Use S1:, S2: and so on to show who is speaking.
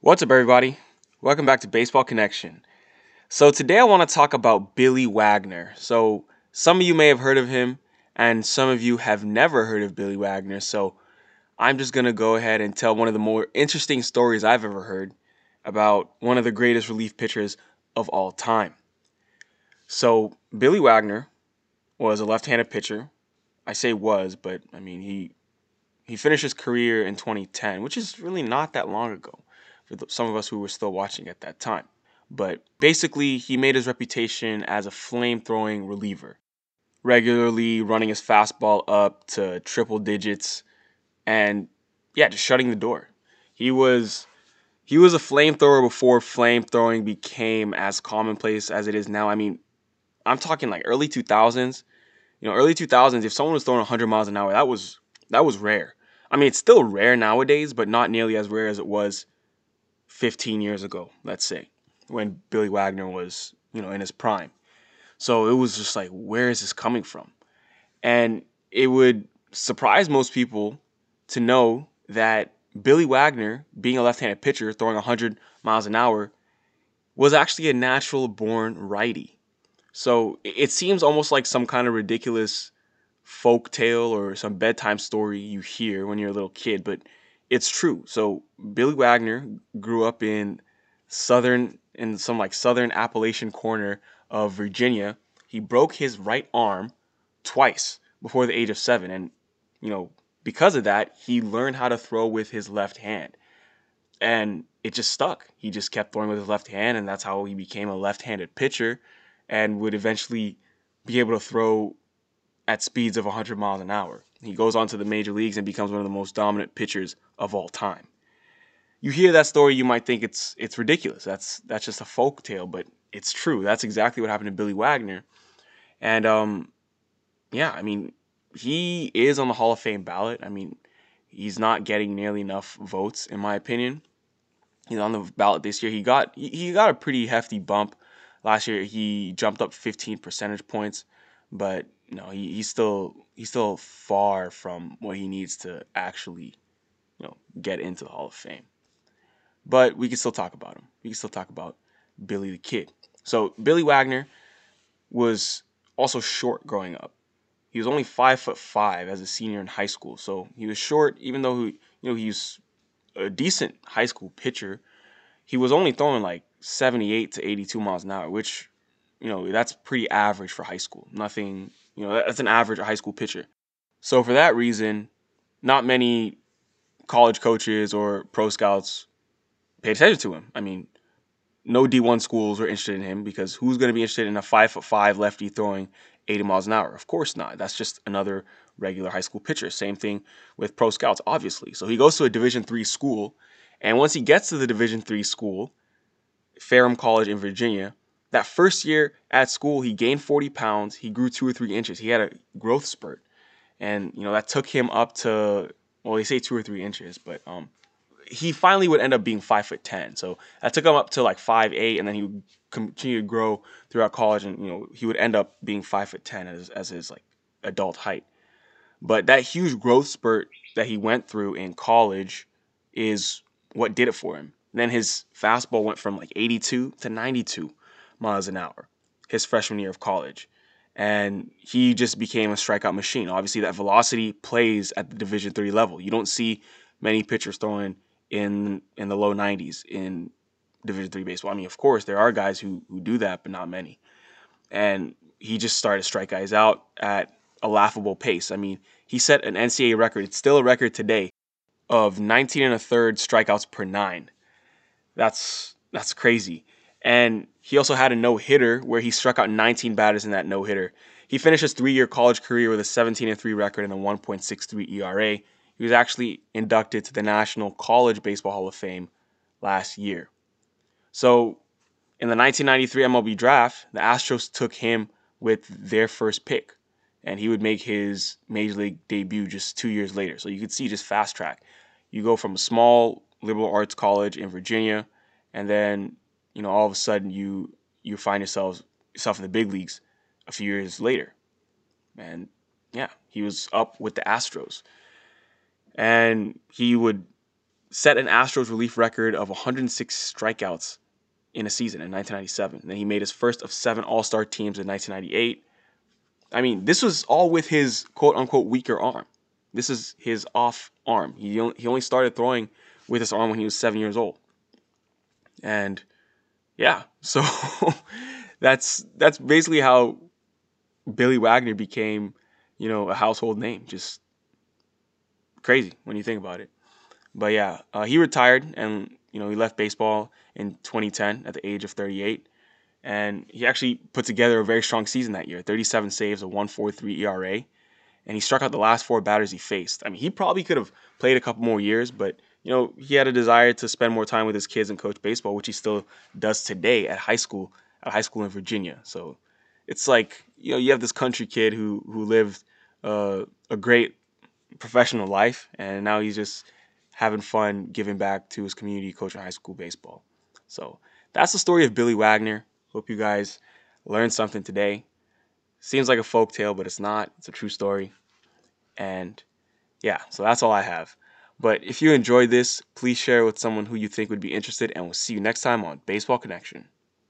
S1: What's up, everybody? Welcome back to Baseball Connection. So, today I want to talk about Billy Wagner. So, some of you may have heard of him, and some of you have never heard of Billy Wagner. So, I'm just going to go ahead and tell one of the more interesting stories I've ever heard about one of the greatest relief pitchers of all time. So, Billy Wagner was a left-handed pitcher. I say was, but I mean he he finished his career in 2010, which is really not that long ago for some of us who were still watching at that time. But basically, he made his reputation as a flame-throwing reliever, regularly running his fastball up to triple digits and yeah, just shutting the door. He was he was a flamethrower before flamethrowing became as commonplace as it is now. I mean, I'm talking like early 2000s. You know, early 2000s, if someone was throwing 100 miles an hour, that was that was rare. I mean, it's still rare nowadays, but not nearly as rare as it was 15 years ago, let's say, when Billy Wagner was, you know, in his prime. So it was just like, where is this coming from? And it would surprise most people to know that Billy Wagner, being a left handed pitcher, throwing 100 miles an hour, was actually a natural born righty. So it seems almost like some kind of ridiculous folk tale or some bedtime story you hear when you're a little kid, but it's true. So Billy Wagner grew up in southern in some like southern Appalachian corner of Virginia. He broke his right arm twice before the age of 7 and you know, because of that, he learned how to throw with his left hand. And it just stuck. He just kept throwing with his left hand and that's how he became a left-handed pitcher and would eventually be able to throw at speeds of 100 miles an hour. He goes on to the major leagues and becomes one of the most dominant pitchers of all time. You hear that story, you might think it's it's ridiculous. That's that's just a folk tale, but it's true. That's exactly what happened to Billy Wagner. And um yeah, I mean, he is on the Hall of Fame ballot. I mean, he's not getting nearly enough votes in my opinion. He's on the ballot this year. He got he got a pretty hefty bump Last year he jumped up 15 percentage points, but no, he, he's still he's still far from what he needs to actually, you know, get into the Hall of Fame. But we can still talk about him. We can still talk about Billy the Kid. So Billy Wagner was also short growing up. He was only five foot five as a senior in high school, so he was short. Even though he, you know, he was a decent high school pitcher, he was only throwing like 78 to 82 miles an hour, which, you know, that's pretty average for high school. Nothing, you know, that's an average high school pitcher. So for that reason, not many college coaches or pro scouts paid attention to him. I mean, no D1 schools were interested in him because who's going to be interested in a five foot five lefty throwing 80 miles an hour? Of course not. That's just another regular high school pitcher. Same thing with pro scouts, obviously. So he goes to a Division three school, and once he gets to the Division three school, Ferrum College in Virginia. That first year at school, he gained 40 pounds. He grew two or three inches. He had a growth spurt, and you know that took him up to well, they say two or three inches, but um, he finally would end up being five foot ten. So that took him up to like five eight, and then he would continue to grow throughout college, and you know he would end up being five foot ten as as his like adult height. But that huge growth spurt that he went through in college is what did it for him. Then his fastball went from like 82 to 92 miles an hour his freshman year of college. And he just became a strikeout machine. Obviously, that velocity plays at the Division three level. You don't see many pitchers throwing in in the low 90s in Division three baseball. I mean, of course, there are guys who who do that, but not many. And he just started to strike guys out at a laughable pace. I mean, he set an NCAA record. It's still a record today of 19 and a third strikeouts per nine that's that's crazy. And he also had a no hitter where he struck out 19 batters in that no hitter. He finished his three year college career with a 17 3 record and a 1.63 ERA. He was actually inducted to the National College Baseball Hall of Fame last year. So, in the 1993 MLB draft, the Astros took him with their first pick, and he would make his major league debut just two years later. So, you could see just fast track. You go from a small liberal arts college in Virginia, and then you know all of a sudden you you find yourself yourself in the big leagues a few years later, and yeah, he was up with the Astros, and he would set an Astros relief record of 106 strikeouts in a season in 1997. And then he made his first of seven All Star teams in 1998. I mean, this was all with his quote unquote weaker arm. This is his off arm. He only, he only started throwing with his arm when he was seven years old. And yeah, so that's that's basically how Billy Wagner became, you know, a household name. Just crazy when you think about it. But yeah, uh, he retired and you know he left baseball in 2010 at the age of 38, and he actually put together a very strong season that year. 37 saves, a 1.43 ERA, and he struck out the last four batters he faced. I mean, he probably could have played a couple more years, but you know he had a desire to spend more time with his kids and coach baseball, which he still does today at high school at high school in Virginia. So it's like you know you have this country kid who who lived uh, a great professional life, and now he's just having fun giving back to his community coaching high school baseball. So that's the story of Billy Wagner. Hope you guys learned something today. Seems like a folk tale, but it's not. It's a true story. And yeah, so that's all I have. But if you enjoyed this, please share it with someone who you think would be interested, and we'll see you next time on Baseball Connection.